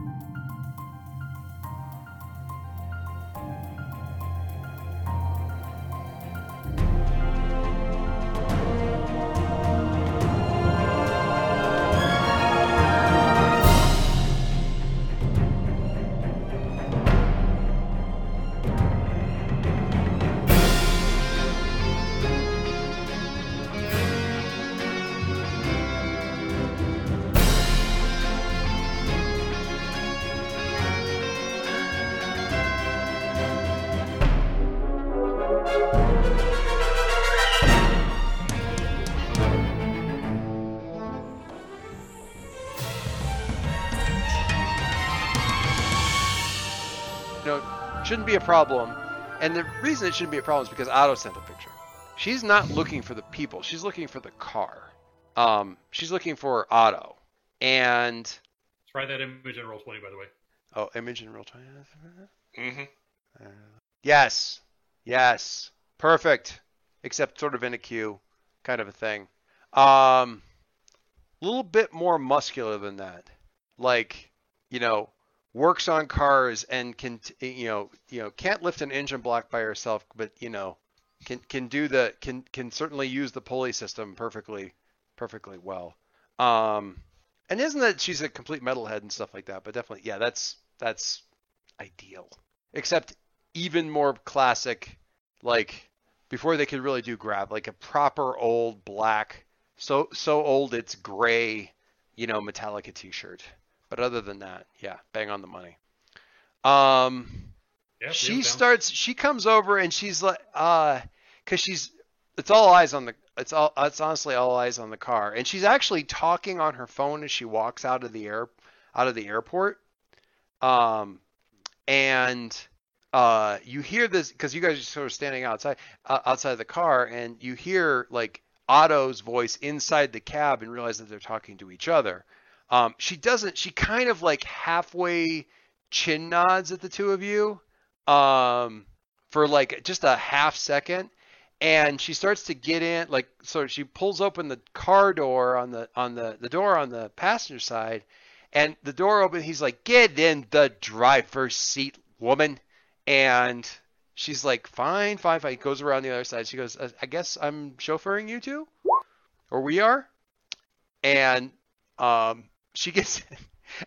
you know, shouldn't be a problem. And the reason it shouldn't be a problem is because Otto sent the picture. She's not looking for the people. She's looking for the car. Um, she's looking for Otto. And Try that image in Roll20, by the way. oh, image in real time. Mm-hmm. Uh, yes, yes, perfect. Except sort of in a queue, kind of a thing. Um, a little bit more muscular than that. Like, you know, works on cars and can you know you know can't lift an engine block by herself, but you know, can can do the can can certainly use the pulley system perfectly, perfectly well. Um, and isn't that she's a complete metalhead and stuff like that? But definitely, yeah, that's that's ideal. Except even more classic, like before they could really do grab, like a proper old black, so so old it's gray, you know, Metallica T-shirt. But other than that, yeah, bang on the money. Um, Yeah, she starts. She comes over and she's like, uh, cause she's. It's all eyes on the. It's all. It's honestly all eyes on the car, and she's actually talking on her phone as she walks out of the air, out of the airport. Um, and uh, you hear this because you guys are sort of standing outside, uh, outside the car, and you hear like Otto's voice inside the cab, and realize that they're talking to each other. Um, she doesn't. She kind of like halfway chin nods at the two of you um, for like just a half second, and she starts to get in. Like so, she pulls open the car door on the on the the door on the passenger side, and the door open. He's like, "Get in the driver's seat, woman," and she's like, "Fine, fine, fine." He goes around the other side. She goes, "I guess I'm chauffeuring you two, or we are," and um, she gets in,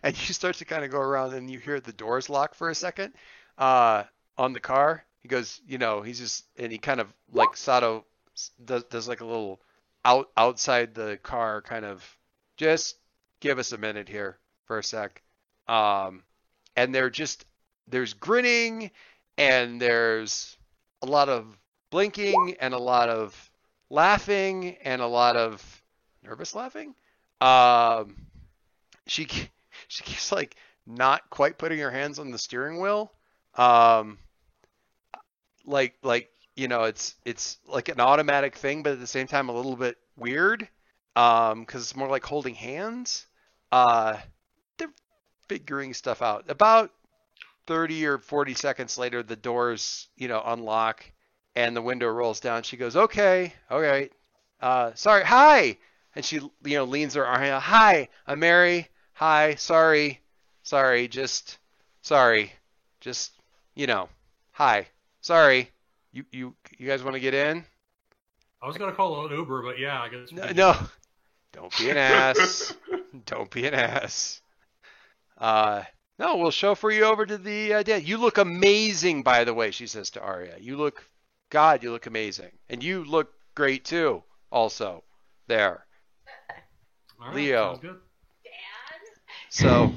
and you start to kind of go around, and you hear the doors lock for a second uh, on the car. He goes, you know, he's just, and he kind of like Sato does, does like a little out outside the car kind of just give us a minute here for a sec. Um, and they're just there's grinning and there's a lot of blinking and a lot of laughing and a lot of nervous laughing. Um, she she keeps like not quite putting her hands on the steering wheel. Um, like like you know it's it's like an automatic thing, but at the same time a little bit weird. Um, because it's more like holding hands. Uh, they're figuring stuff out. About 30 or 40 seconds later, the doors, you know, unlock and the window rolls down. She goes, okay, all right. Uh, sorry, hi. And she, you know, leans her arm out. Hi, I'm Mary. Hi, sorry, sorry, just, sorry, just, you know, hi, sorry. You, you, you guys want to get in? I was gonna call an Uber, but yeah, I guess. No, no. Don't be an ass. Don't be an ass. Uh, no, we'll chauffeur you over to the uh, dad. You look amazing, by the way, she says to Arya. You look, God, you look amazing. And you look great too, also, there. All right, Leo. So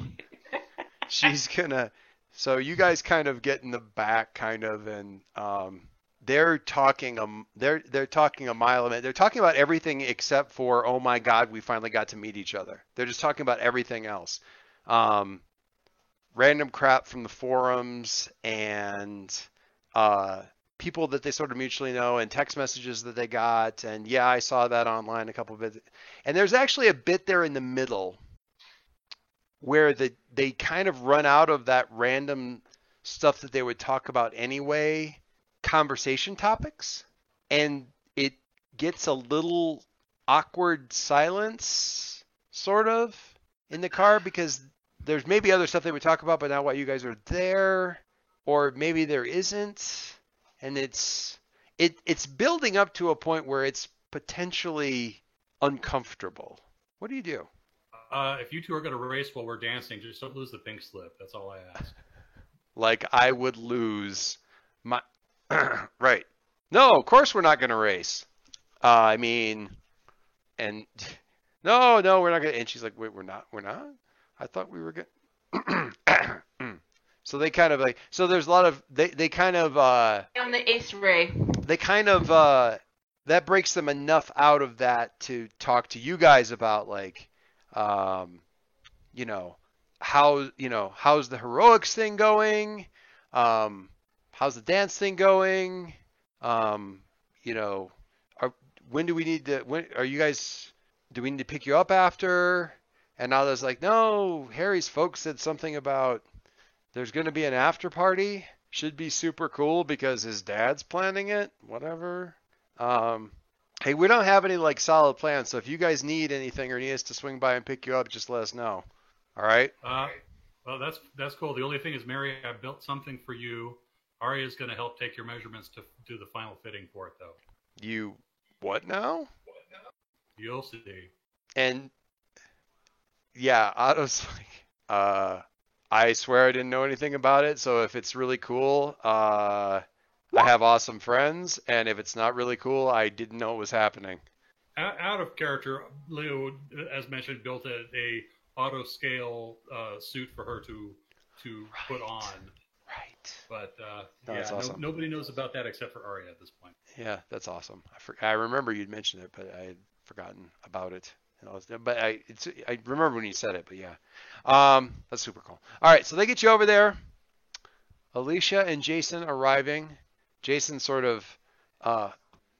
she's gonna. So you guys kind of get in the back, kind of, and um, they're talking. Um, they're they're talking a mile a minute. They're talking about everything except for, oh my God, we finally got to meet each other. They're just talking about everything else. Um, random crap from the forums and uh, people that they sort of mutually know and text messages that they got. And yeah, I saw that online a couple of bits. And there's actually a bit there in the middle where the they kind of run out of that random stuff that they would talk about anyway, conversation topics, and it gets a little awkward silence, sort of, in the car because there's maybe other stuff they would talk about, but not while you guys are there, or maybe there isn't, and it's it it's building up to a point where it's potentially uncomfortable. What do you do? Uh, if you two are going to race while we're dancing, just don't lose the pink slip. That's all I ask. Like I would lose my right. No, of course we're not going to race. Uh, I mean, and no, no, we're not going to. And she's like, wait, we're not, we're not. I thought we were going. so they kind of like, so there's a lot of they they kind of uh On the Ace Ray. they kind of uh that breaks them enough out of that to talk to you guys about like um you know how you know how's the heroics thing going? Um how's the dance thing going? Um you know are, when do we need to when are you guys do we need to pick you up after? And now there's like no harry's folks said something about there's going to be an after party. Should be super cool because his dad's planning it whatever. Um hey we don't have any like solid plans so if you guys need anything or need us to swing by and pick you up just let us know all right Uh, well, that's that's cool. The only thing is, Mary, I built something for you. Arya is going to help take your measurements to do the final fitting for it, though. you what now You'll see. and yeah otto's like uh i swear i didn't know anything about it so if it's really cool uh i have awesome friends and if it's not really cool i didn't know it was happening Out, of character, Leo, as mentioned, built a, a auto scale uh, suit for her to to put on. right But uh, No, yeah, that's no- nobody knows about that except for Arya at this point. Yeah, that's awesome. I for, I remember you'd mentioned it, but I had forgotten about it. And I was, but I it's, I remember when you said it, but yeah, um, that's super cool. All right, so they get you over there. Alicia and Jason arriving. Jason sort of uh,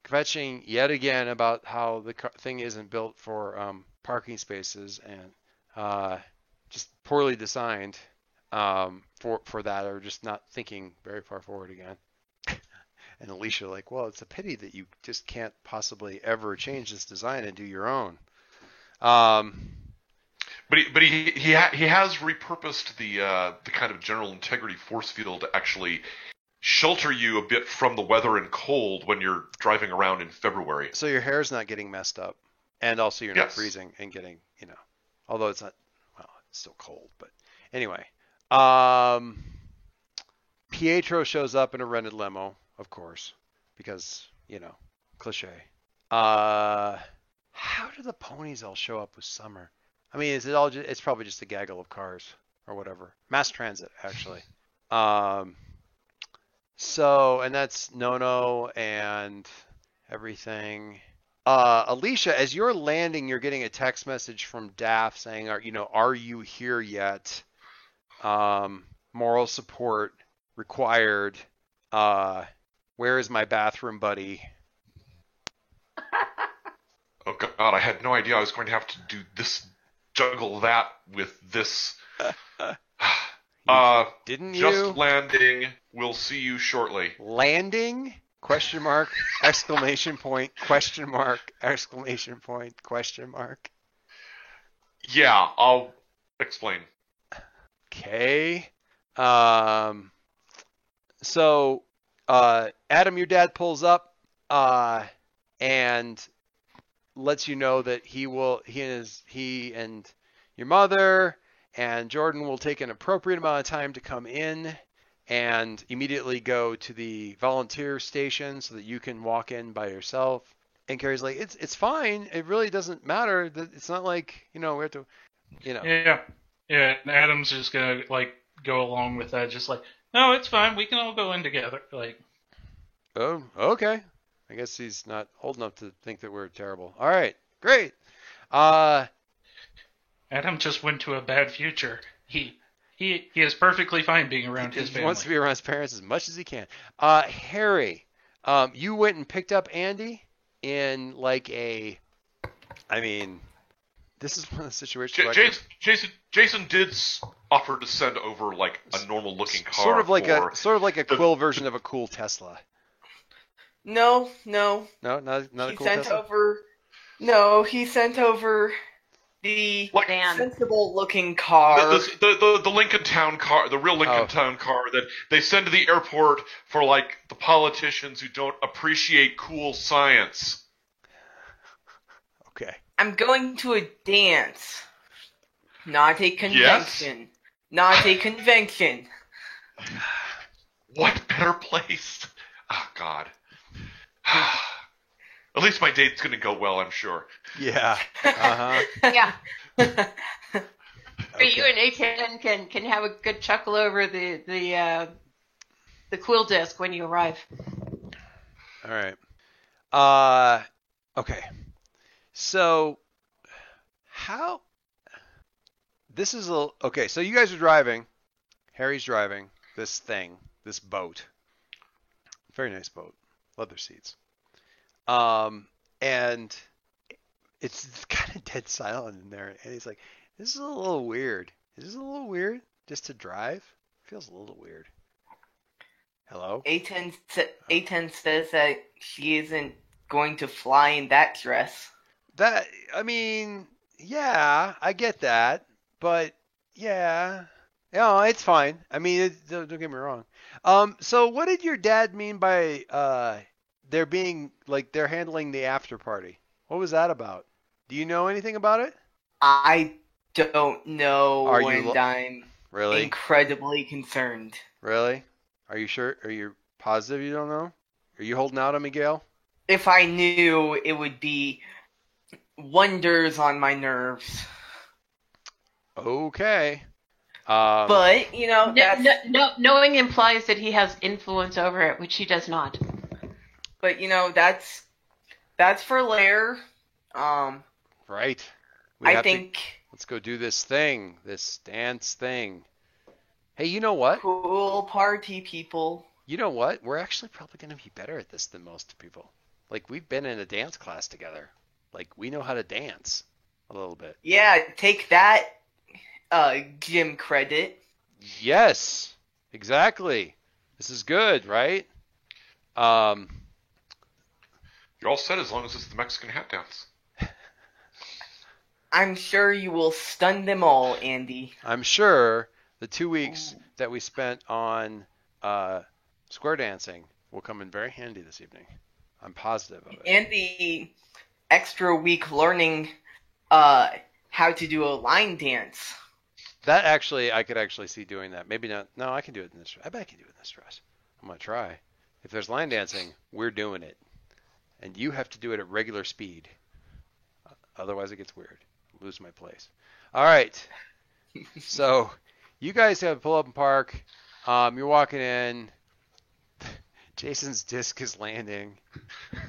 kvetching yet again about how the thing isn't built for um, parking spaces and uh, just poorly designed um, for for that, or just not thinking very far forward again. And Alicia like, well, it's a pity that you just can't possibly ever change this design and do your own. Um, But he, but he he ha- he has repurposed the uh, the kind of general integrity force field to actually shelter you a bit from the weather and cold when you're driving around in February. so your hair's not getting messed up, and also you're not freezing and getting, you know, although it's not, well, it's still cold, but anyway. Um, Pietro shows up in a rented limo, of course, because you know, cliche. Uh, how do the ponies all show up with summer? I mean, is it all? Just, it's probably just a gaggle of cars or whatever. Mass transit, actually. Um, so, and that's Nono and everything. Uh, Alicia, as you're landing, you're getting a text message from Daff saying, "Are you know, are you here yet? Um, moral support required. Uh, where is my bathroom buddy? Oh God, I had no idea I was going to have to do this, juggle that with this. uh, Didn't you just landing. We'll see you shortly. landing? Question mark! Exclamation point! Question mark! Exclamation point! Question mark! Yeah, I'll explain. Okay. Um. So, uh, Adam, your dad pulls up, uh, and lets you know that he will, he and his, he and your mother and Jordan will take an appropriate amount of time to come in and immediately go to the volunteer station so that you can walk in by yourself. And Carrie's like, it's it's fine. It really doesn't matter. It's not like you know we have to, you know. Yeah, yeah. and Adam's just gonna like go along with that, just like, no, it's fine. We can all go in together. Like, Oh, okay. I guess he's not old enough to think that we're terrible. All right, great. Uh, Adam just went to a bad future. He he he is perfectly fine being around his parents. he family. wants to be around his parents as much as he can. Uh, Harry, um, you went and picked up Andy in like a, I mean, this is one of the situations J- where I Jason, Jason, Jason did offer to send over like a normal looking car. sort of like a sort of like a the- quill version of a cool Tesla. No, no. No, not not a he cool sent Tesla. over. No, he sent over the Like- Dan. sensible looking car. The, the, the, the Lincoln Town car, the real Lincoln Oh. Town car that they send to the airport for like the politicians who don't appreciate cool science. Okay. I'm going to a dance, not a convention. Not a convention. What better place? Oh God. At least my date's gonna go well, I'm sure. Yeah. Uh huh. Yeah. But you and A10 can can have a good chuckle over the the uh, the quill disc when you arrive. All right. Uh, okay. So, how? This is a okay. So you guys are driving. Harry's driving this thing, this boat. Very nice boat, leather seats. Um, and it's kind of dead silent in there. And he's like, "This is a little weird. This is a little weird just to drive? Feels a little weird." Hello. A10, sa- A10 says that she isn't going to fly in that dress. That I mean, yeah, I get that, but yeah, no, it's fine. I mean, it, don't, don't get me wrong. Um, so what did your dad mean by uh, they're being like they're handling the after party? What was that about? Do you know anything about it? I don't know, Are you and lo- I'm Really? incredibly concerned. Really? Are you sure? Are you positive you don't know? Are you holding out on Miguel? If I knew, it would be wonders on my nerves. Okay. Um, But, you know, No, that's, no, no, knowing implies that he has influence over it, which he does not. But, you know, that's, that's for later. Um, right. We I have to- think let's go do this thing, this dance thing. Hey, you know what? cool party people. You know what? We're actually probably going to be better at this than most people. Like we've been in a dance class together. Like we know how to dance a little bit. Yeah, take that, uh, gym credit. Yes, exactly. This is good, right? Um, You're all set as long as it's the Mexican hat dance. I'm sure you will stun them all, Andy. I'm sure the two weeks that we spent on uh, square dancing will come in very handy this evening. I'm positive of it. And the extra week learning, uh, how to do a line dance. That actually, I could actually see doing that. Maybe not. No, I can do it in this. I bet I can do it in this dress. I'm gonna try. If there's line dancing, we're doing it, and you have to do it at regular speed. Otherwise, it gets weird. Lose my place. All right. so, you guys have pull up and park. Um, you're walking in. Jason's disc is landing.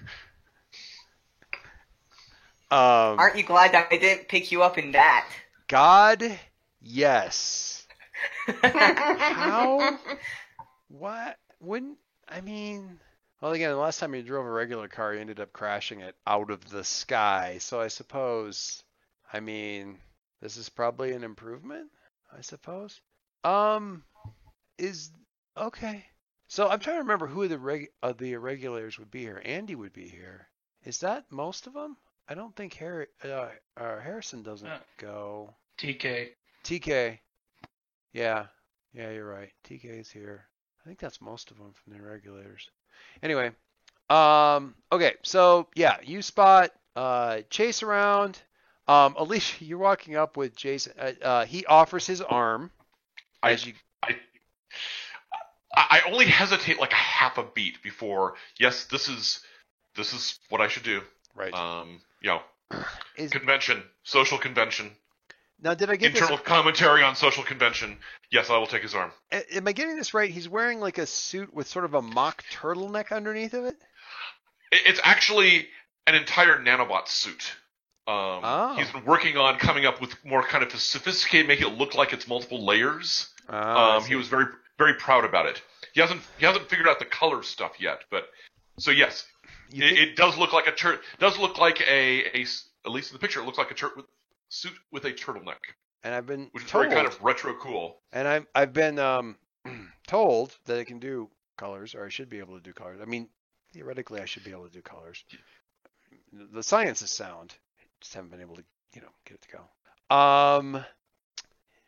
Um, Aren't you glad that I didn't pick you up in that? God, yes. How? What? When? I mean, well, again, the last time you drove a regular car, you ended up crashing it out of the sky. So I suppose, I mean, this is probably an improvement. I suppose. Um, is okay. So I'm trying to remember who the reg uh, the irregulars would be here. Andy would be here. Is that most of them? I don't think Harry, uh, uh, Harrison doesn't Uh. go. TK. TK. Yeah. Yeah, you're right. TK is here. I think that's most of them from the regulators. Anyway, um, okay, so yeah, you spot uh, Chase around. Um, Alicia, you're walking up with Jason. Uh, uh, he offers his arm I- as you. I I only hesitate like a half a beat before. Yes, this is this is what I should do. Right. Um, you know, Is, convention, social convention, now, did I get internal this? commentary on social convention. Yes, I will take his arm. a- Am I getting this right? He's wearing like a suit with sort of a mock turtleneck underneath of it. It- It's actually an entire nanobot suit. Um, Oh. He's been working on coming up with more kind of a sophisticated, make it look like it's multiple layers. Ah, um, he was very very proud about it. He hasn't he hasn't figured out the color stuff yet, but so yes, it, it does look like a tur- does look like a, a at least in the picture it looks like a tur- with, suit with a turtleneck, and I've been which is told, very kind of retro cool. and I've I've been um, told that it can do colors, or I should be able to do colors. I mean, theoretically, I should be able to do colors. The science is sound. Just haven't been able to, you know, get it to go. Um,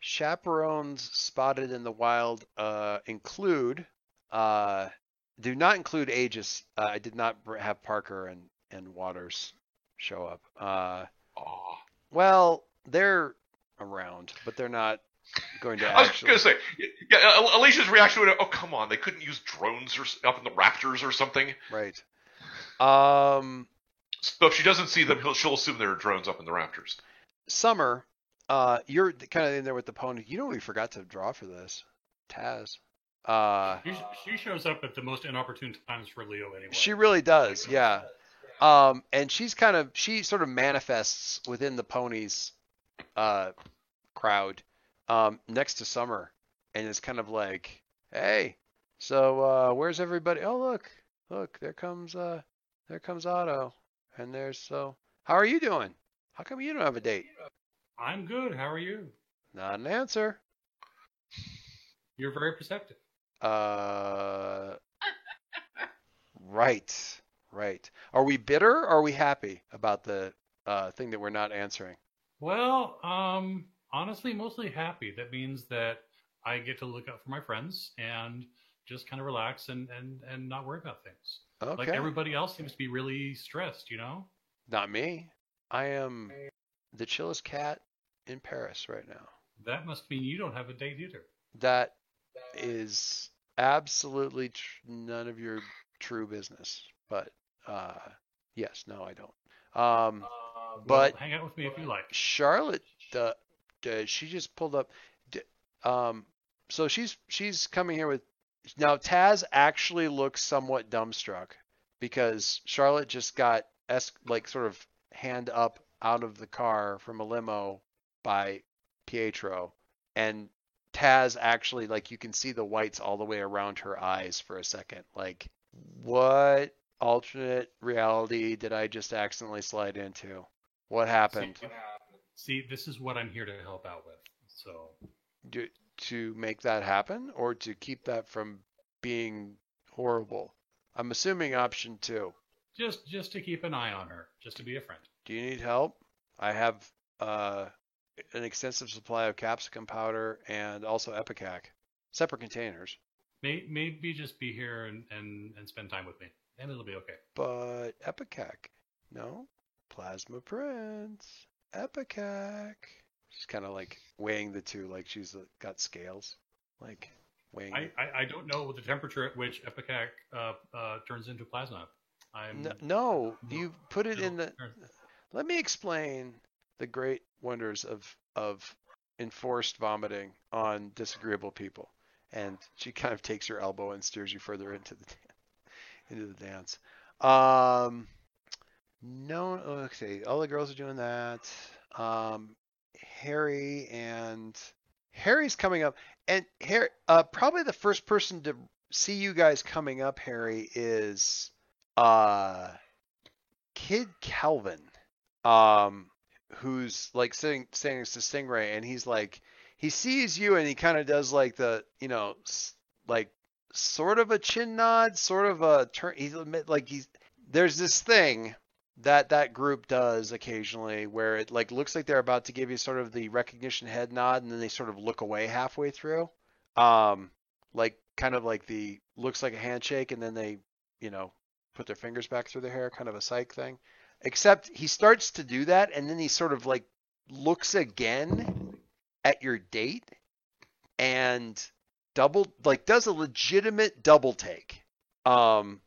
chaperones spotted in the wild uh, include uh, do not include Aegis. Uh, I did not have Parker and and Waters show up. Uh, Aw. Well, they're around, but they're not going to I was actually. gonna say, yeah, Alicia's reaction would, oh come on, they couldn't use drones or up in the Raptors or something. Right. Um, So if she doesn't see them, he'll, she'll assume there are drones up in the Raptors. Summer, uh, you're kind of in there with the pony. You know we forgot to draw for this, Taz. Uh, She, she shows up at the most inopportune times for Leo anyway. she really does, yeah. Um, and she's kind of she sort of manifests within the ponies, uh, crowd, um, next to Summer, and is kind of like, hey, so uh, where's everybody? Oh look, look, there comes uh, there comes Otto, and there's so how are you doing? How come you don't have a date? I'm good. How are you? Not an answer. You're very perceptive. Uh, right, right. Are we bitter or are we happy about the uh, thing that we're not answering? Well, um, honestly, mostly happy. That means that I get to look out for my friends and just kind of relax and, and, and not worry about things. Okay. Like everybody else seems to be really stressed, you know? Not me. I am the chillest cat in Paris right now. That must mean you don't have a date either. That is absolutely tr- none of your true business. But uh, yes, no, I don't. Um, Well, But- hang out with me if you like. Charlotte, uh, uh, she just pulled up. Um, so she's she's coming here with now. Taz actually looks somewhat dumbstruck because Charlotte just got es- like sort of hand up out of the car from a limo by Pietro, and Taz actually like you can see the whites all the way around her eyes for a second. Like, what alternate reality did I just accidentally slide into? What happened? See, this is what I'm here to help out with. So, do, to make that happen or to keep that from being horrible? I'm assuming option two. just just to keep an eye on her, just to be a friend. Do you need help? I have uh, an extensive supply of capsicum powder and also Epicac. Separate containers. May, maybe just be here and, and, and spend time with me, and it'll be okay. But Epicac. No? Plasma Prince, Epicac. She's kind of like weighing the two like she's got scales. Like weighing. I, I, I don't know the temperature at which Epicac uh, uh, turns into plasma. I'm no, no, you put it I in the Let me explain the great wonders of of enforced vomiting on disagreeable people. And she kind of takes her elbow and steers you further into the into the dance. Um, no, okay, all the girls are doing that. Um, Harry and Harry's coming up, and Harry, uh, probably the first person to see you guys coming up, Harry, is uh, Kid Calvin um, who's like sitting standing next to Stingray, and he's like, he sees you, and he kind of does like the, you know, like sort of a chin nod, sort of a turn. He's like he's there's this thing that that group does occasionally where it like looks like they're about to give you sort of the recognition head nod, and then they sort of look away halfway through, um, like kind of like the looks like a handshake, and then they, you know, put their fingers back through their hair, kind of a psych thing. Except he starts to do that and then he sort of like looks again at your date and double like does a legitimate double take. Um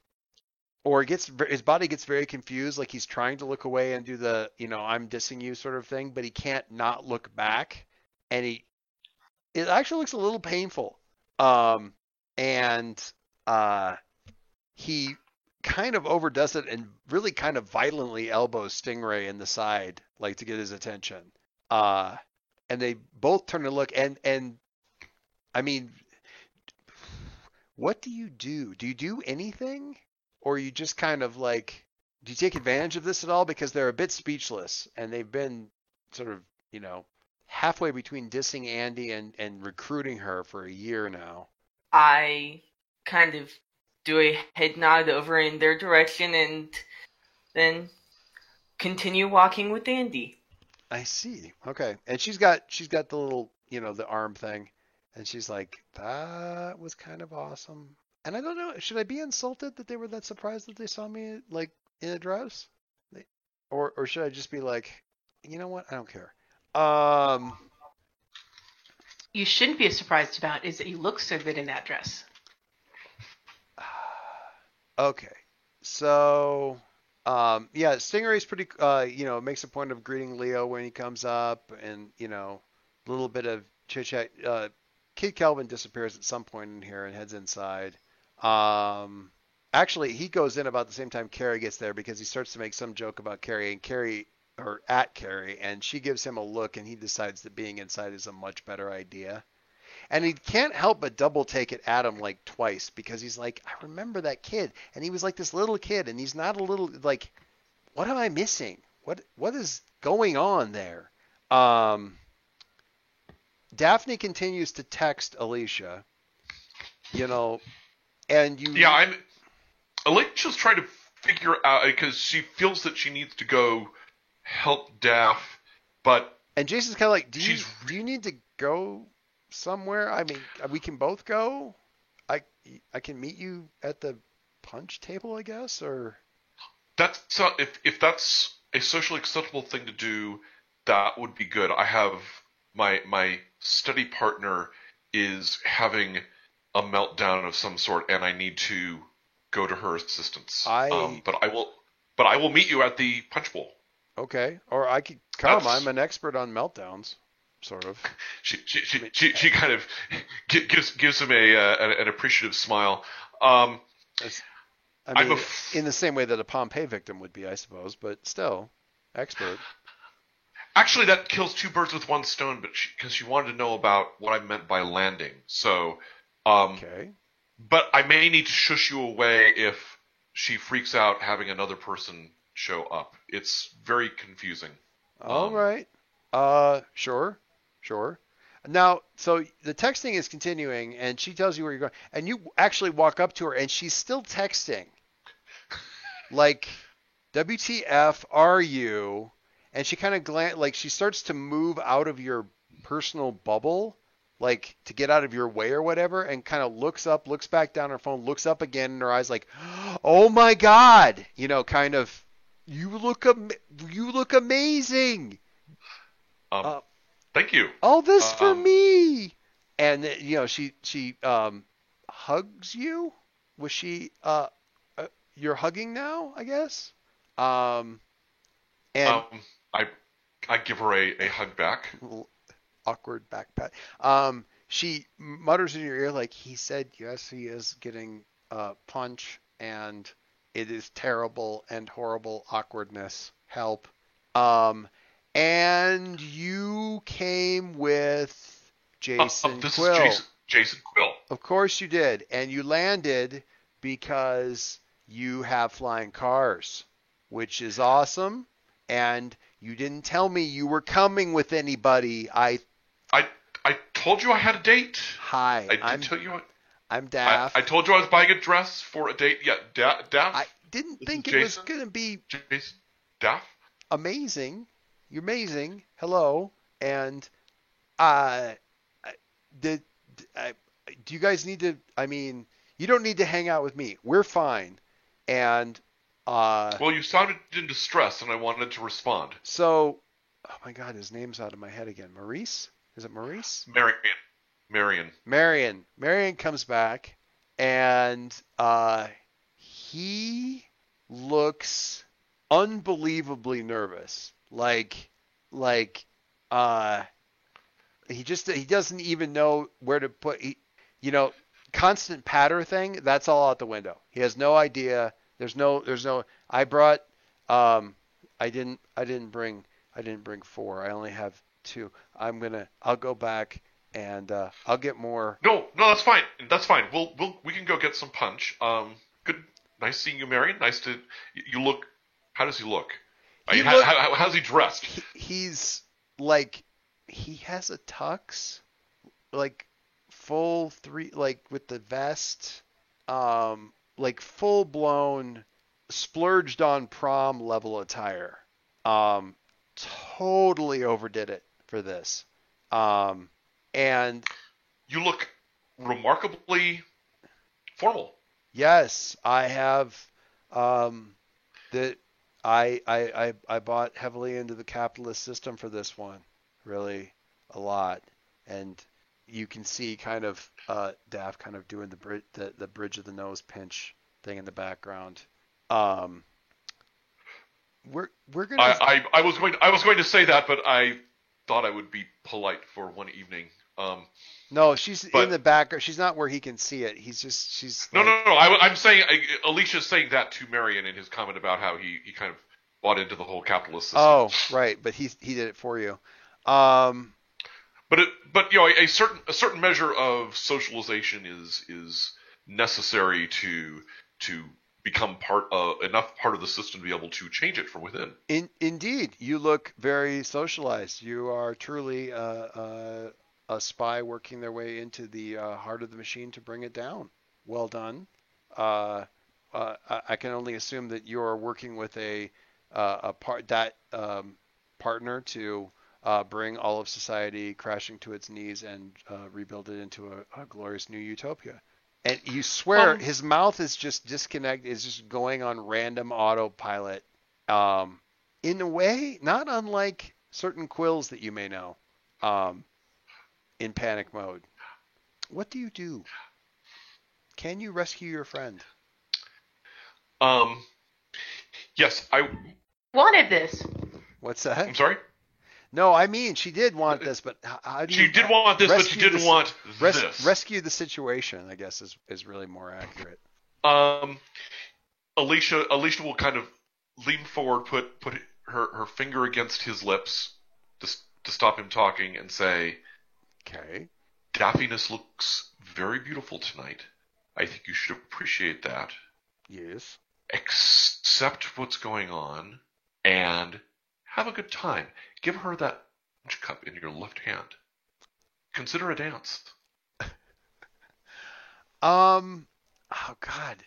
or gets his body gets very confused like he's trying to look away and do the, you know, I'm dissing you sort of thing, but he can't not look back and he it actually looks a little painful. Um and uh he kind of overdoes it and really kind of violently elbows Stingray in the side, like to get his attention. Uh, and they both turn to look and and I mean, what do you do? Do you do anything, or you just kind of like do you take advantage of this at all? Because they're a bit speechless and they've been sort of you know halfway between dissing Andy and and recruiting her for a year now. I kind of do a head nod over in their direction and then continue walking with Andy. I see. Okay. And she's got she's got the little, you know, the arm thing. And she's like, that was kind of awesome. And I don't know, should I be insulted that they were that surprised that they saw me like in a dress? Or or should I just be like, you know what? I don't care. Um You shouldn't be surprised about is that you look so good in that dress. Okay. So, um, yeah, Stingray's pretty, uh, you know, makes a point of greeting Leo when he comes up and, you know, a little bit of chit chat. Uh, Kid Kelvin disappears at some point in here and heads inside. Um, actually, he goes in about the same time Carrie gets there because he starts to make some joke about Carrie and Carrie, or at Carrie, and she gives him a look and he decides that being inside is a much better idea. And he can't help but double take it at him like twice because he's like, I remember that kid, and he was like this little kid, and he's not a little like, what am I missing? What what is going on there? Um, Daphne continues to text Alicia, you know, and you Yeah, I'm. Alicia's trying to figure out because she feels that she needs to go help Daff, but and Jason's kind of like, do you do you need to go somewhere? I mean, uh, we can both go. I I can meet you at the punch table, I guess, or that's so if if that's a socially acceptable thing to do, that would be good. I have my my study partner is having a meltdown of some sort, and I need to go to her assistance. I- um, but I will but I will meet you at the punch bowl. okay, or I could come. That's- I'm an expert on meltdowns, sort of. She she she she, she kind of gives gives him a uh, an, an appreciative smile. Um, I I'm mean, f- in the same way that a Pompeii victim would be, I suppose, but still, expert. Actually, that kills two birds with one stone, but because she, wanted to know about what I meant by landing. So, um, Okay. but I may need to shush you away if she freaks out having another person show up. It's very confusing. All Um, right. Uh, sure, sure. Now, so the texting is continuing, and she tells you where you're going, and you actually walk up to her, and she's still texting, like, "WTF are you?" And she kind of glan like she starts to move out of your personal bubble, like to get out of your way or whatever, and kind of looks up, looks back down her phone, looks up again, and her eyes like, "Oh my God!" You know, kind of. You look am- you look amazing. Um, Uh, thank you. All this for Um, me. And uh, you know, she she um hugs you. Was she uh, uh you're hugging now, I guess? Um and Um, I I give her a, a hug back. awkward back pat. Um she mutters in your ear like he said yes he is getting uh punch and it is terrible and horrible awkwardness. Help. Um and you came with Uh, Jason uh, this Quill. is Jason, Jason Quill. Of course you did. And you landed because you have flying cars, which is awesome. And you didn't tell me you were coming with anybody. I I I told you I had a date. hi. I I'm tell you. I, I'm I, Daff. I told you I was buying a dress for a date. Yeah, da, Daff. I didn't This think it was Jason? gonna be Jason, Daff. amazing. You're amazing. Hello. And uh did I, do you guys need to I mean, you don't need to hang out with me. We're fine. And uh Well, you sounded in distress, and I wanted to respond. so oh my god, his name's out of my head again. Maurice? Is it Maurice? Marion. Marion. Marion. Marion comes back and uh he looks unbelievably nervous. Like like uh he just he doesn't even know where to put he, you know constant patter thing that's all out the window he has no idea there's no there's no i brought um i didn't i didn't bring i didn't bring four i only have two i'm gonna i'll go back and uh i'll get more No, no, that's fine. That's fine. We'll we'll we can go get some punch. Um, good. Nice seeing you, Marion. Nice to. You look. How does he look? I He mean, how, how, how's he dressed? he, he's like he has a tux like full three like with the vest um like full blown splurged on prom level attire um totally overdid it for this. Um, and You look remarkably formal. yes, I have um, that I, I I I bought heavily into the capitalist system for this one, really a lot, and you can see kind of uh, Daff kind of doing the, bri- the the bridge of the nose pinch thing in the background. Um, we're we're gonna I, I, I was going I was going to say that, but I thought I would be polite for one evening. Um, no, she's in the background. She's not where he can see it. He's just she's no, like- no, no. I, am saying I, Alicia's saying that to Marion in his comment about how he, he kind of bought into the whole capitalist system. Oh, right, but he he did it for you. Um, But it, but you know, a, a certain a certain measure of socialization is is necessary to to become part uh, enough part of the system to be able to change it from within. in, indeed, you look very socialized. You are truly uh, uh, a spy working their way into the uh, heart of the machine to bring it down. Well done. Uh, uh, I, I can only assume that you are working with a uh, a part that um, partner to uh, bring all of society crashing to its knees and uh, rebuild it into a, a glorious new utopia. And you swear Um, his mouth is just disconnected, is just going on random autopilot. Um, in a way, not unlike certain quills that you may know. Um, in panic mode. What do you do? Can you rescue your friend? Um, yes, I. Wanted this. What's that? I'm sorry. No, I mean she did want this, but how, do you? She did want this, but she didn't this- want res- this. Rescue the situation, I guess, is is really more accurate. Um, Alicia, Alicia will kind of lean forward, put put her her finger against his lips to to stop him talking, and say, Okay. "Daffiness looks very beautiful tonight. I think you should appreciate that. Yes. Accept what's going on, and have a good time. Give her that punch cup in your left hand. Consider a dance." Um. Oh God.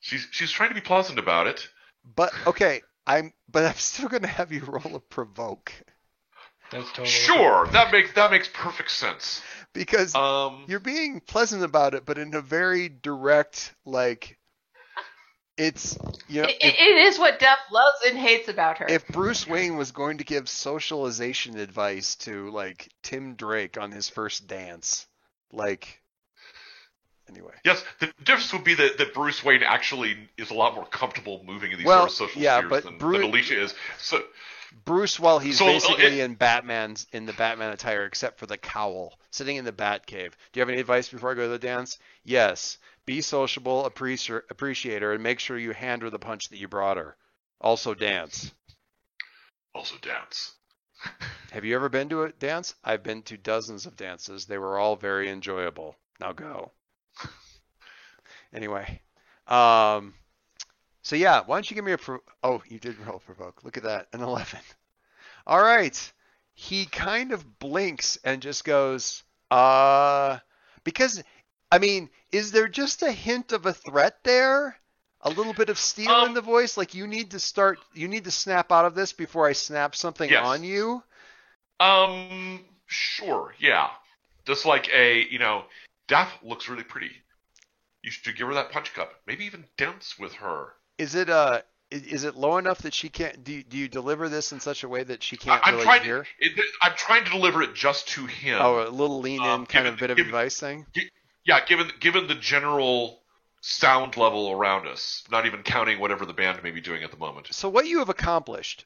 She's she's trying to be pleasant about it. But okay, I'm. But I'm still gonna have you roll a provoke That's totally Sure, that makes that makes perfect sense. because Um, you're being pleasant about it, but in a very direct, like, it's you know, It, if, it is what Duff loves and hates about her. if Bruce Wayne was going to give socialization advice to like Tim Drake on his first dance, like, anyway. Yes, the difference would be that, that Bruce Wayne actually is a lot more comfortable moving in these Well, sort of social yeah, spheres but than, Bru- than Alicia is. So, Bruce, while he's So, uh, basically it- in Batman's in the Batman attire, except for the cowl, sitting in the Batcave. Do you have any advice before I go to the dance? Yes. Be sociable, appreci- appreciate her, and make sure you hand her the punch that you brought her. Also dance. also dance. Have you ever been to a dance? I've been to dozens of dances. They were all very enjoyable. Now go. anyway, um, so yeah, why don't you give me a pro- oh, you did roll provoke. Look at that, an eleven. All right, he kind of blinks and just goes, uh, because I mean, is there just a hint of a threat there? A little bit of steel in Um, the voice, like you need to start, you need to snap out of this before I snap something Yes. on you. Um, sure, yeah. Just like a, you know, Daff looks really pretty. You should give her that punch cup. Maybe even dance with her. Is it uh, is it low enough that she can't? Do you, do you deliver this in such a way that she can't I, am really trying hear? it, I'm trying to deliver it just to him. Oh, a little lean in Um, kind of bit of advice thing. Yeah, given given the general sound level around us, not even counting whatever the band may be doing at the moment. So what you have accomplished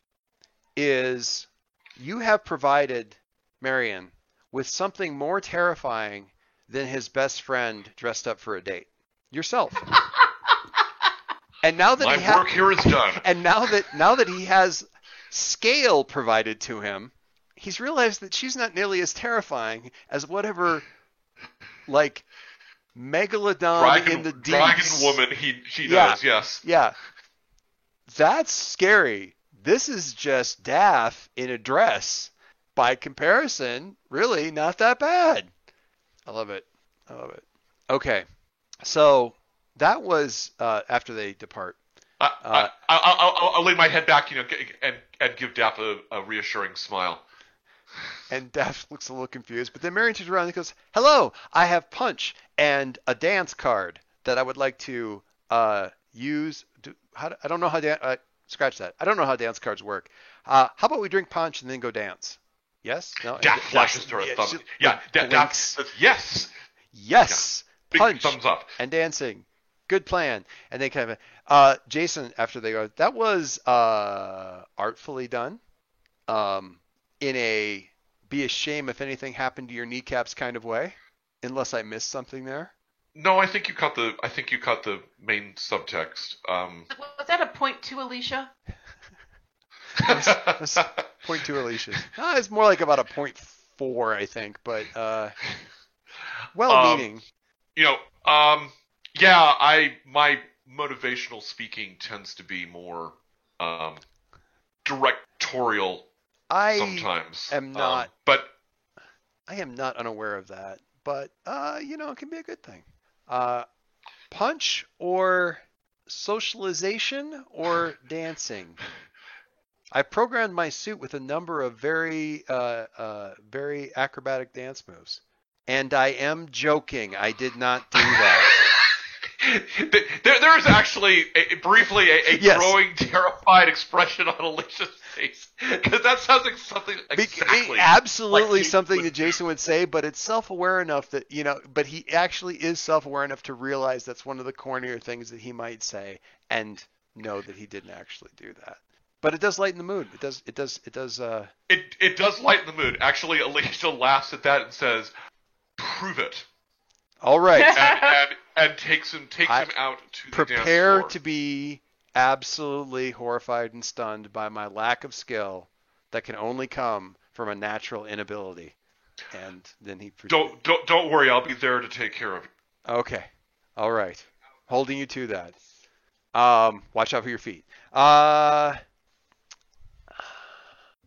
is you have provided Marion with something more terrifying than his best friend dressed up for a date. Yourself. and now that My he ha- work here is done. and now that now that he has scale provided to him, he's realized that she's not nearly as terrifying as whatever like megalodon Dragon, in the dragon woman, he she Yeah. does, yes. Yeah. That's scary. This is just Daff in a dress. By comparison, really not that bad. I love it. I love it. Okay. So that was uh, after they depart. I, Uh, I, I, I'll, I'll, I'll lay my head back, you know, and and give Dap a, a reassuring smile. And Dash looks a little confused, but then Marion turns around and goes, "Hello, I have punch and a dance card that I would like to uh, use. Do, how I don't know how dan- uh, scratch that. I don't know how dance cards work. Uh, how about we drink punch and then go dance? Yes? No? And- flashes her a yeah, thumb. Yeah, Dap says yes. Yes. Big Punch thumbs up. and dancing. Good plan. And they kind of, uh, Jason, after they go, that was uh, artfully done, um, in a be a shame if anything happened to your kneecaps kind of way, unless I missed something there. No, I think you caught the. I think you caught the main subtext. Um, Was that a point two, Alicia? That's point two Alicia's. Uh, it's more like about a point four, I think, but uh, well-meaning. you know, um, yeah, I my motivational speaking tends to be more um, directorial I sometimes. am Um, not- but I am not unaware of that, but uh, you know, it can be a good thing. Uh, punch or socialization or dancing. I programmed my suit with a number of very, uh, uh, very acrobatic dance moves, and I am joking. I did not do that. there, there is actually a, briefly a, a Yes. growing terrified expression on Alicia's face because that sounds like something exactly. absolutely like something would- that Jason would say, but it's self-aware enough that you know. But he actually is self-aware enough to realize that's one of the cornier things that he might say, and know that he didn't actually do that. But it does lighten the mood. It does. It does. It does. Uh, It it does lighten the mood. Actually, Alicia laughs at that and says, "Prove it," all right. and and, and takes him takes I- him out to the dance Prepare to be absolutely horrified and stunned by my lack of skill that can only come from a natural inability. And then he. Don't don't don't worry. I'll be there to take care of you. Okay. All right. Holding you to that. Um, watch out for your feet. Uh,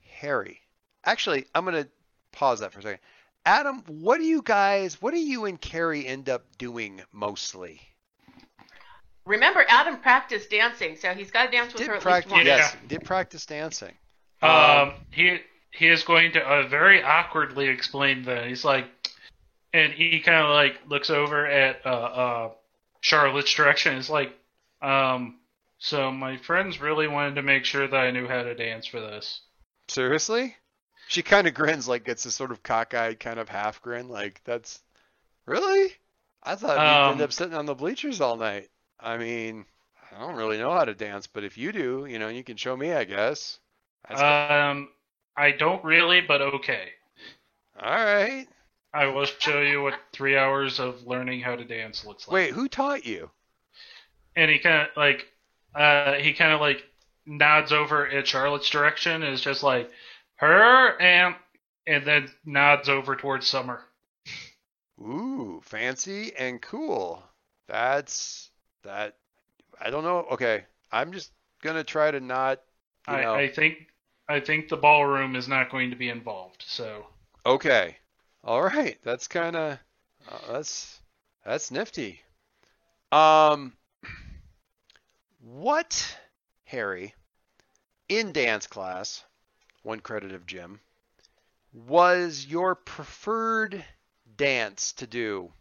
Harry. Actually, I'm gonna pause that for a second. Adam, what do you guys, what do you and Carrie end up doing mostly? Remember, Adam practiced dancing, so he's got to dance with Did her at practice, least once. Yeah. yes, did practice dancing. Um, he he is going to uh, very awkwardly explain that he's like, and he kind of like looks over at uh, uh, Charlotte's direction. It's like, um, so my friends really wanted to make sure that I knew how to dance for this. Seriously? She kind of grins, like gets this sort of cockeyed kind of half grin, like that's really. I thought we'd end Um, up sitting on the bleachers all night. I mean, I don't really know how to dance, but if you do, you know, you can show me, I guess. That's Um, I don't really, but okay. all right. I will show you what three hours of learning how to dance looks like. Wait, who taught you? and he kind of like uh he kind of like nods over at Charlotte's direction and is just like her and and then nods over towards Summer. Ooh, fancy and cool. That's that. I don't know. Okay, I'm just gonna try to not. You know. I, I think I think the ballroom is not going to be involved. So Okay. All right. That's kind of uh, that's that's nifty. Um what Harry in dance class, one credit of gym, was your preferred dance to do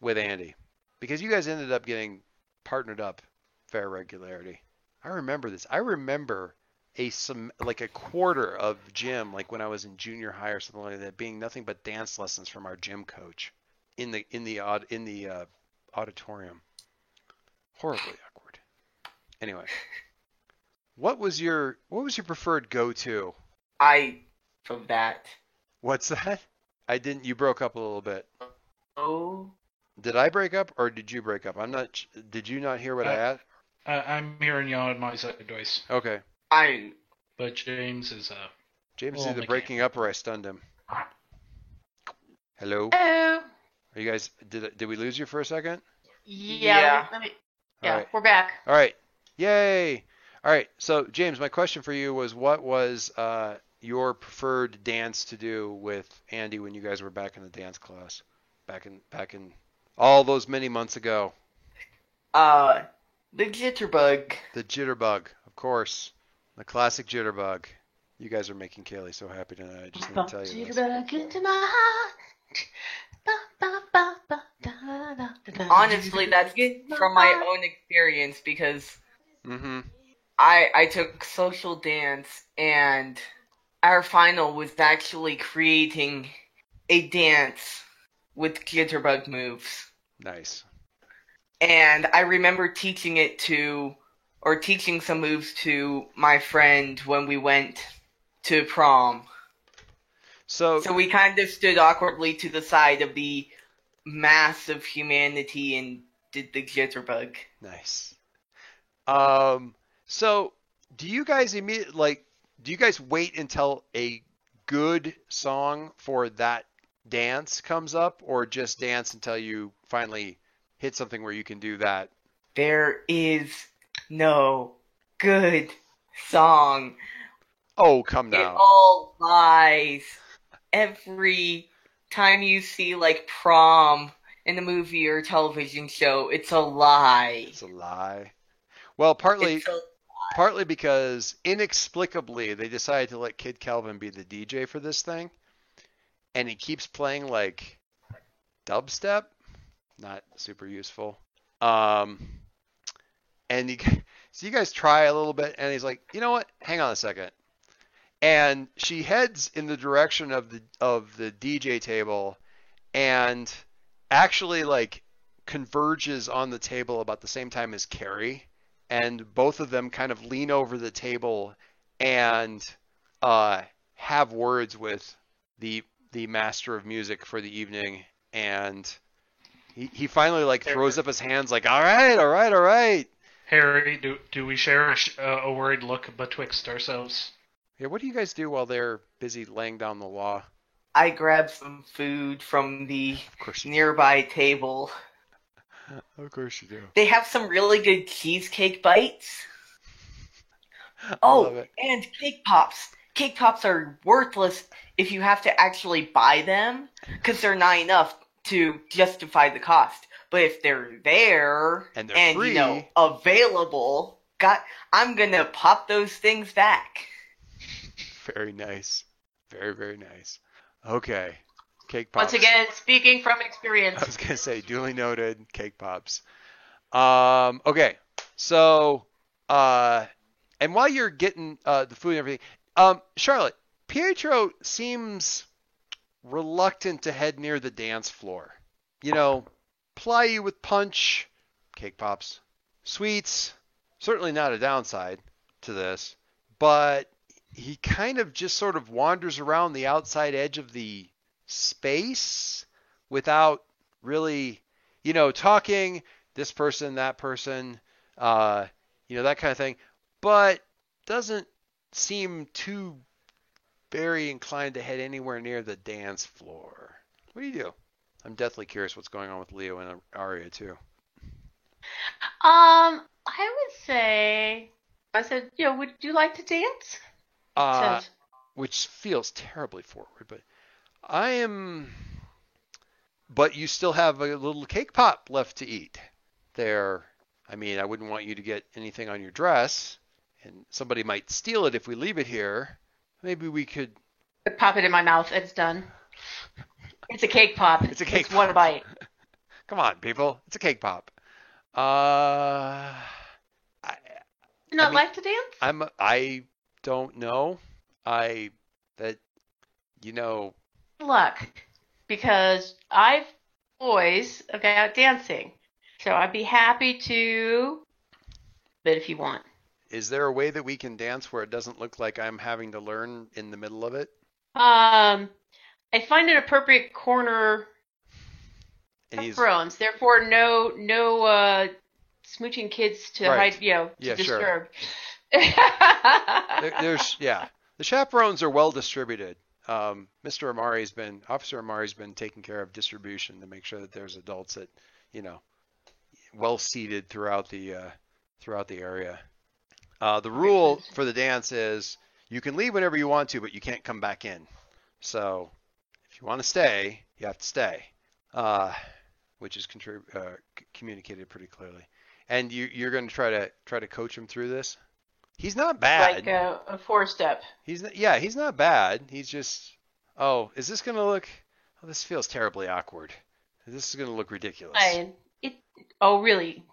with Andy? Because you guys ended up getting partnered up fair regularity. I remember this. I remember a some like a quarter of gym like when I was in junior high or something like that being nothing but dance lessons from our gym coach in the in the aud- in the uh, auditorium. Horribly awkward. Anyway, what was your what was your preferred go-to? I from that. What's that? I didn't. You broke up a little bit. Oh, Did I break up or did you break up? I'm not. Did you not hear what I Uh, asked? uh, I'm hearing y'all on my side, Joyce, Okay. I but James is uh James is Well, either mechanic. breaking up or I stunned him. Hello. Hello. Are you guys? Did did we lose you for a second? Yeah. Yeah. Let me, All yeah, right. we're back. All right. Yay. All right. So, James, my question for you was what was uh, your preferred dance to do with Andy when you guys were back in the dance class? Back in back in all those many months ago. uh The jitterbug. The jitterbug, of course. The classic jitterbug. You guys are making Kaylee so happy tonight. I just need to tell you this. Honestly, that's from my own experience because Mm-hmm. I I took social dance and our final was actually creating a dance with jitterbug moves. Nice. And I remember teaching it to or teaching some moves to my friend when we went to prom. So, So we kind of stood awkwardly to the side of the mass of humanity and did the jitterbug. nice. Um, so do you guys immediately like? Do you guys wait until a good song for that dance comes up, or just dance until you finally hit something where you can do that? There is no good song. Oh, come It now. all lies. Every time you see like prom in a movie or television show, it's a lie. It's a lie. Well, partly a- partly because inexplicably they decided to let Kid Calvin be the DJ for this thing, and he keeps playing like dubstep, not super useful. Um, and you, so you guys try a little bit, and he's like, you know what? Hang on a second. And she heads in the direction of the of the DJ table, and actually like converges on the table about the same time as Carrie and both of them kind of lean over the table and uh, have words with the the master of music for the evening and he, he finally like throws up his hands like all right all right all right Harry, do do we share a, sh- uh, a worried look betwixt ourselves? yeah what do you guys do while they're busy laying down the law I grabbed some food from the of course nearby table. of course you do They have some really good cheesecake bites. I love Oh, it. and cake pops. Cake pops are worthless if you have to actually buy them because they're not enough to justify the cost. But if they're there And they're you know available, got I'm gonna pop those things back. very nice very very nice okay cake pops. Once again, speaking from experience. I was gonna say duly noted cake pops. Um, okay, so uh, and while you're getting uh, the food and everything, um, Charlotte, Pietro seems reluctant to head near the dance floor. You know, ply you with punch, cake pops, sweets. Certainly not a downside to this, but he kind of just sort of wanders around the outside edge of the space without really, you know, talking this person, that person, uh, you know, that kind of thing, but doesn't seem too very inclined to head anywhere near the dance floor. What do you do? I'm deathly curious what's going on with Leo and Arya too. Um, I would say, I said, you know, would you like to dance? Uh, which feels terribly forward, but I am. But you still have a little cake pop left to eat. There, I mean, I wouldn't want you to get anything on your dress, and somebody might steal it if we leave it here. Maybe we could. pop it in my mouth. It's done. It's a cake pop. It's a cake It's one pop. bite. Come on, people! It's a cake pop. Uh, I, You not mean- like to dance? I'm. I don't know. I that you know. Luck, because I've always okay out dancing, so I'd be happy to. But if you want, Is there a way that we can dance where it doesn't look like I'm having to learn in the middle of it? um, I find an appropriate corner he's chaperones. Therefore, no no uh, smooching kids to Right. hide, you know, to Yeah, sure. disturb. there, there's yeah. The chaperones are well distributed. Um, Mr. Amari's been Officer Amari's been taking care of distribution to make sure that there's adults that you know well seated throughout the uh, throughout the area. Uh, the rule for the dance is you can leave whenever you want to, but you can't come back in. So if you want to stay, you have to stay, uh, which is contrib- uh, c- communicated pretty clearly. and you you're going to try to try to coach him through this. He's not bad. Like a, a four step. He's n- yeah, he's not bad. He's just oh, is this going to look? Oh, this feels terribly awkward. This is going to look ridiculous. I, it, oh, really?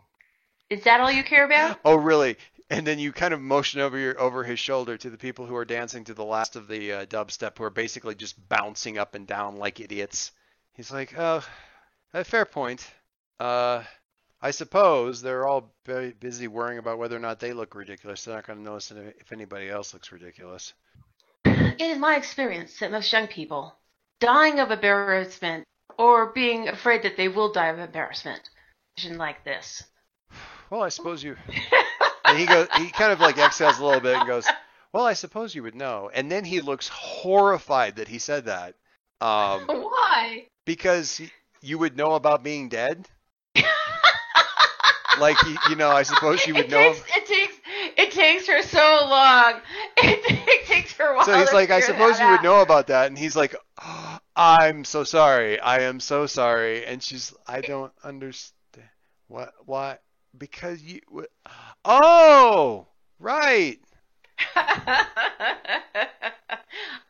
Is that all you care about? Oh, really? And then you kind of motion over your over his shoulder to the people who are dancing to the last of the uh, dubstep, who are basically just bouncing up and down like idiots. He's like, "Oh, a fair point. Uh, I suppose they're all very busy worrying about whether or not they look ridiculous. They're not going to notice if anybody else looks ridiculous." It is my experience that most young people dying of embarrassment or being afraid that they will die of embarrassment, like this. Well, I suppose you. and he goes. He kind of like exhales a little bit and goes, "Well, I suppose you would know." And then he looks horrified that he said that. Um, Why? because you would know about being dead. like you, you know, I suppose you would it know. Takes, it takes it takes her so long. It, it takes her a while. So he's like, I suppose you would know about that, and he's like, "Oh, I'm so sorry. I am so sorry. And she's, I don't understand. What? Why? Because you. Oh, right. I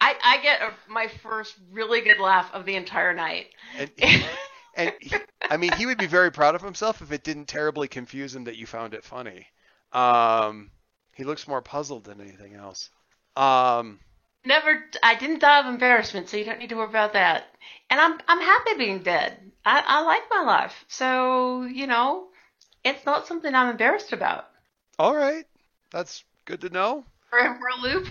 I get a, my first really good laugh of the entire night. And and he- I mean, he would be very proud of himself if it didn't terribly confuse him that you found it funny. Um, he looks more puzzled than anything else. Um, Never, I didn't die of embarrassment, so you don't need to worry about that. And I'm I'm happy being dead. I I like my life, so you know, it's not something I'm embarrassed about. all right, that's good to know. For loop.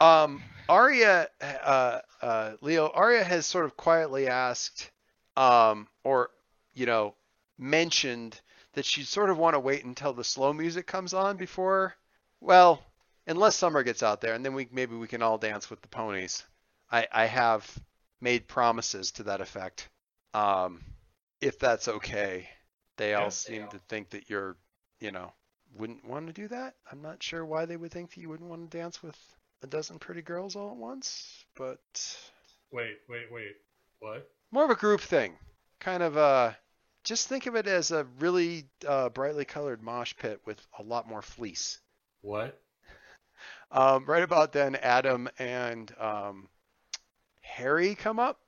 Um, Arya, uh, uh, Leo, Arya has sort of quietly asked, um, or you know, mentioned that she'd sort of want to wait until the slow music comes on before, well, unless summer gets out there, and then we maybe we can all dance with the ponies. I I have made promises to that effect. Um, if that's okay, they all Yeah. seem to think that you're, you know, wouldn't want to do that. I'm not sure why they would think that you wouldn't want to dance with a dozen pretty girls all at once, but Wait, wait, wait. What? more of a group thing. Kind of uh just think of it as a really uh, brightly colored mosh pit with a lot more fleece. What? Um, right about then, Adam and um, Harry come up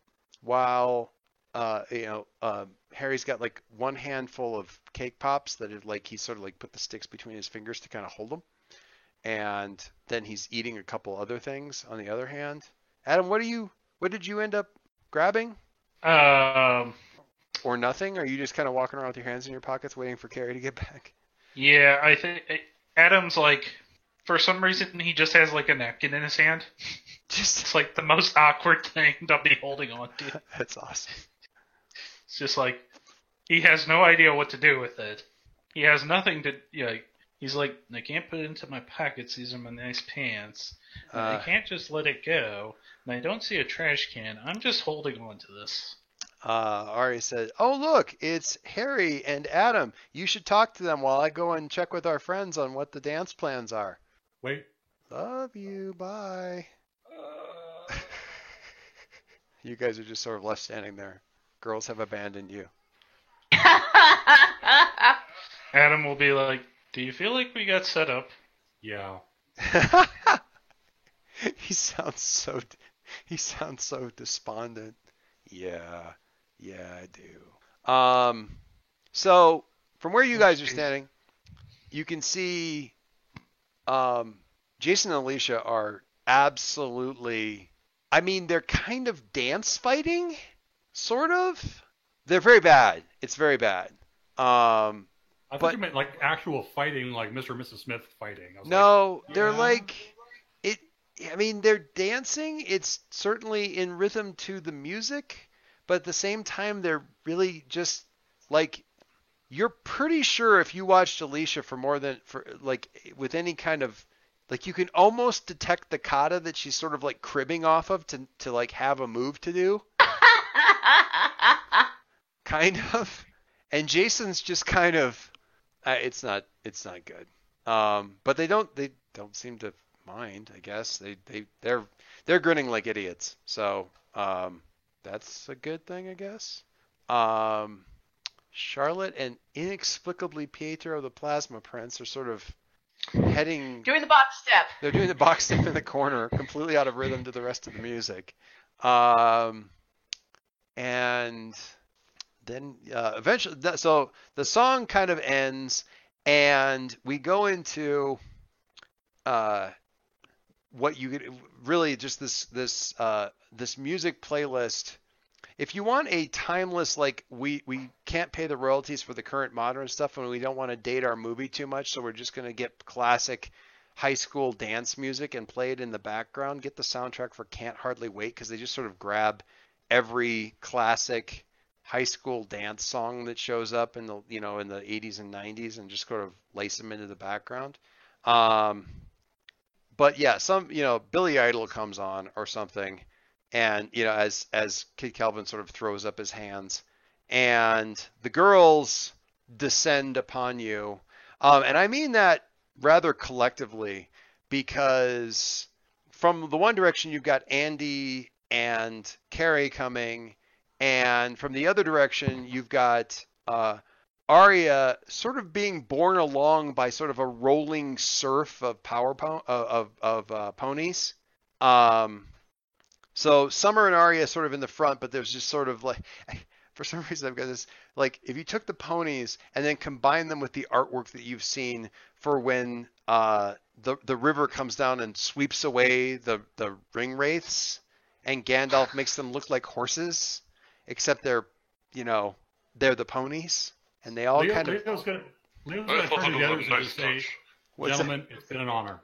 while uh, you know uh, Harry's got like one handful of cake pops that like he sort of like put the sticks between his fingers to kind of hold them, and then he's eating a couple other things on the other hand. Adam, what do you what did you end up grabbing Um, or nothing? Are you just kind of walking around with your hands in your pockets waiting for Carrie to get back? yeah, I think Adam's like, for some reason, he just has like a napkin in his hand. Just It's like the most awkward thing to be holding on to. that's awesome. It's just like he has no idea what to do with it. He has nothing to. You know, he's like, I can't put it into my pockets. These are my nice pants. Uh, I can't just let it go. And I don't see a trash can. I'm just holding on to this. Uh, Ari said, "Oh look, it's Harry and Adam. You should talk to them while I go and check with our friends on what the dance plans are." Wait. Love you. Bye. you guys are just sort of left standing there. Girls have abandoned you. Adam will be like, "Do you feel like we got set up?" Yeah. he sounds so he sounds so despondent. Yeah. Yeah, I do. Um so from where you guys are standing, you can see um Jason and Alicia are absolutely I mean they're kind of dance fighting sort of. They're very bad. It's very bad. Um I thought But- you meant like actual fighting, like Mr. and Mrs. Smith fighting. I was No, they're yeah. like it. I mean, they're dancing. It's certainly in rhythm to the music, but at the same time, they're really just like you're pretty sure if you watched Alicia for more than for like with any kind of like you can almost detect the kata that she's sort of like cribbing off of to to like have a move to do, kind of. And Jason's just kind of uh, it's not it's not good. Um, but they don't they don't seem to mind. I guess they they they're they're grinning like idiots. So um, that's a good thing, I guess. Um, Charlotte and inexplicably Pietro the Plasma Prince are sort of heading. Doing the box step. They're doing the box step in the corner, completely out of rhythm to the rest of the music. Um, and then uh, eventually, so the song kind of ends, and we go into uh, what you could really just this this uh, this music playlist. If you want a timeless like we we can't pay the royalties for the current modern stuff and we don't want to date our movie too much, so we're just gonna get classic high school dance music and play it in the background. Get the soundtrack for Can't Hardly Wait because they just sort of grab every classic high school dance song that shows up in the you know in the 80s and 90s and just sort of lace them into the background. Um, but yeah, some you know Billy Idol comes on or something, and you know as as Kid Kelvin sort of throws up his hands, and the girls descend upon you, um, and I mean that rather collectively because from the one direction you've got Andy and Carrie coming, and from the other direction you've got uh, Arya sort of being borne along by sort of a rolling surf of power po- of of uh, ponies. Um, so Summer and Arya sort of in the front, but there's just sort of like for some reason I've got this like if you took the ponies and then combined them with the artwork that you've seen for when uh, the the river comes down and sweeps away the the ring wraiths, and Gandalf makes them look like horses, except they're you know they're the ponies, and they all Leo, kind Leo's gonna Leo's I gonna turn that together was and just say, touch. What's that? "Gentlemen, it's been an honor."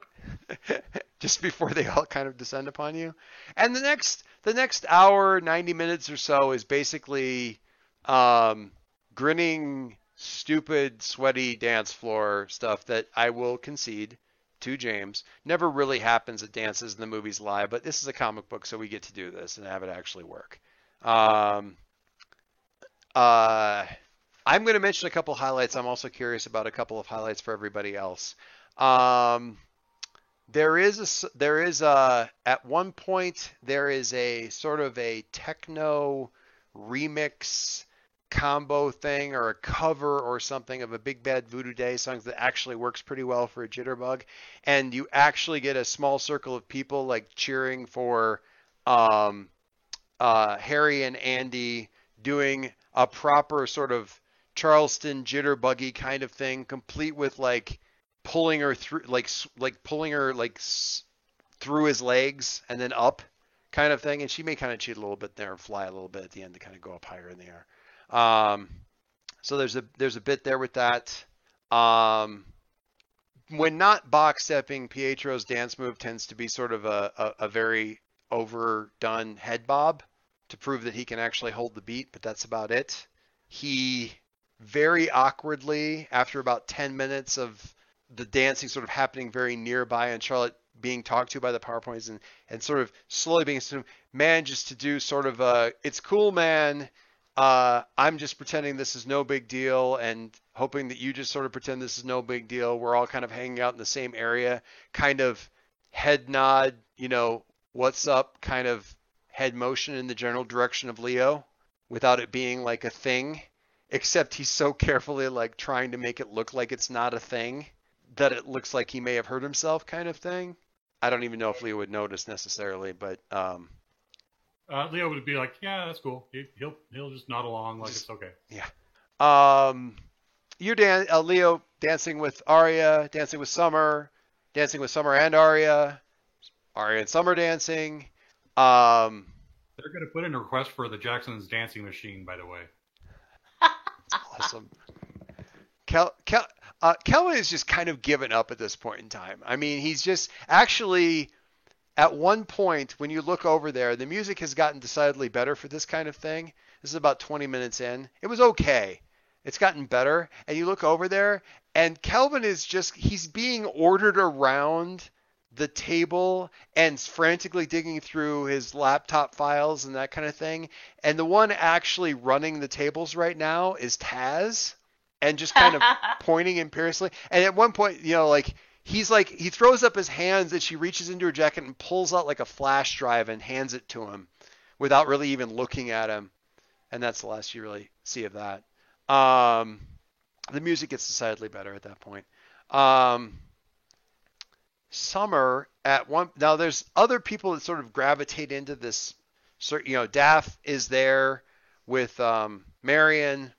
just before they all kind of descend upon you. And the next the next hour, 90 minutes or so is basically um, grinning, stupid, sweaty dance floor stuff that I will concede to James never really happens at dances in the movies live, but this is a comic book, so we get to do this and have it actually work. Um, uh, I'm going to mention a couple highlights. I'm also curious about a couple of highlights for everybody else. Um, there is a there is a at one point there is a sort of a techno remix combo thing or a cover or something of a Big Bad Voodoo Daddy song that actually works pretty well for a jitterbug, and you actually get a small circle of people like cheering for um, uh, Harry and Andy doing a proper sort of Charleston jitterbuggy kind of thing, complete with like pulling her through, like like pulling her like s- through his legs and then up, kind of thing. And she may kind of cheat a little bit there and fly a little bit at the end to kind of go up higher in the air. Um, so there's a there's a bit there with that. Um, when not box stepping, Pietro's dance move tends to be sort of a, a, a very overdone head bob to prove that he can actually hold the beat, but that's about it. He very awkwardly, after about 10 minutes of the dancing sort of happening very nearby and Charlotte being talked to by the Power Ponies and, and sort of slowly being assumed, manages to do sort of a, it's cool, man. Uh, I'm just pretending this is no big deal and hoping that you just sort of pretend this is no big deal. We're all kind of hanging out in the same area, kind of head nod, you know, what's up, kind of head motion in the general direction of Leo without it being like a thing. Except he's so carefully like trying to make it look like it's not a thing that it looks like he may have hurt himself, kind of thing. I don't even know if Leo would notice necessarily, but um, Uh, Leo would be like, "Yeah, that's cool. He, he'll he'll just nod along like Just- it's okay." Yeah. Um, you're dan- uh, Leo dancing with Arya, dancing with Summer, dancing with Summer and Arya, Arya and Summer dancing. Um, They're gonna put in a request for the Jackson's dancing machine, by the way. awesome. Kel, Kel, uh, Kelvin is just kind of given up at this point in time. I mean, he's just actually at one point when you look over there, the music has gotten decidedly better for this kind of thing. This is about 20 minutes in. It was okay. It's gotten better, and you look over there, and Kelvin is just he's being ordered around the table and frantically digging through his laptop files and that kind of thing. And the one actually running the tables right now is Taz, and just kind of pointing imperiously. And at one point, you know, like he's like he throws up his hands and she reaches into her jacket and pulls out like a flash drive and hands it to him without really even looking at him. And that's the last you really see of that. Um, the music gets decidedly better at that point. Um, Summer at one now there's other people that sort of gravitate into this. You know, Daff is there with um, Marion.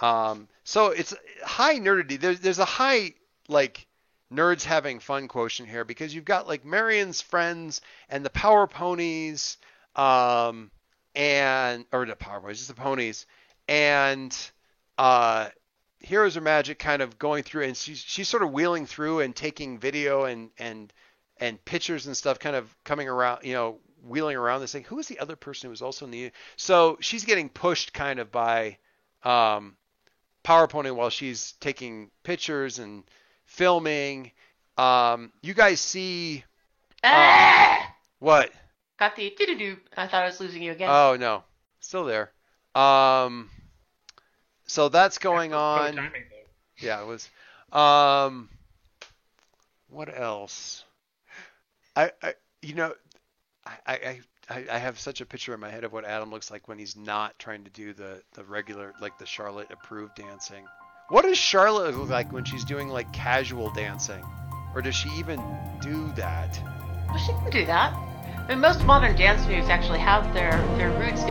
Um, so it's high nerdity. There's there's a high like nerds having fun quotient here because you've got like Marion's friends and the Power Ponies, um, and or the Power Ponies, just the ponies, and uh, Heroes of Magic kind of going through, and she's she's sort of wheeling through and taking video and and and pictures and stuff, kind of coming around, you know, wheeling around this thing. Who was the other person who was also in the? So she's getting pushed kind of by um, Power Pony while she's taking pictures and filming. Um, you guys see Ah! what? Got the doo doo. I thought I was losing you again. Oh no, still there. Um, so that's going Good on. timing. Yeah, it was. Um, what else? I, I you know, I, I, I, I have such a picture in my head of what Adam looks like when he's not trying to do the, the regular, like the Charlotte approved dancing. What does Charlotte look like when she's doing like casual dancing? Or does she even do that? Well, she can do that. I mean, most modern dance moves actually have their, their roots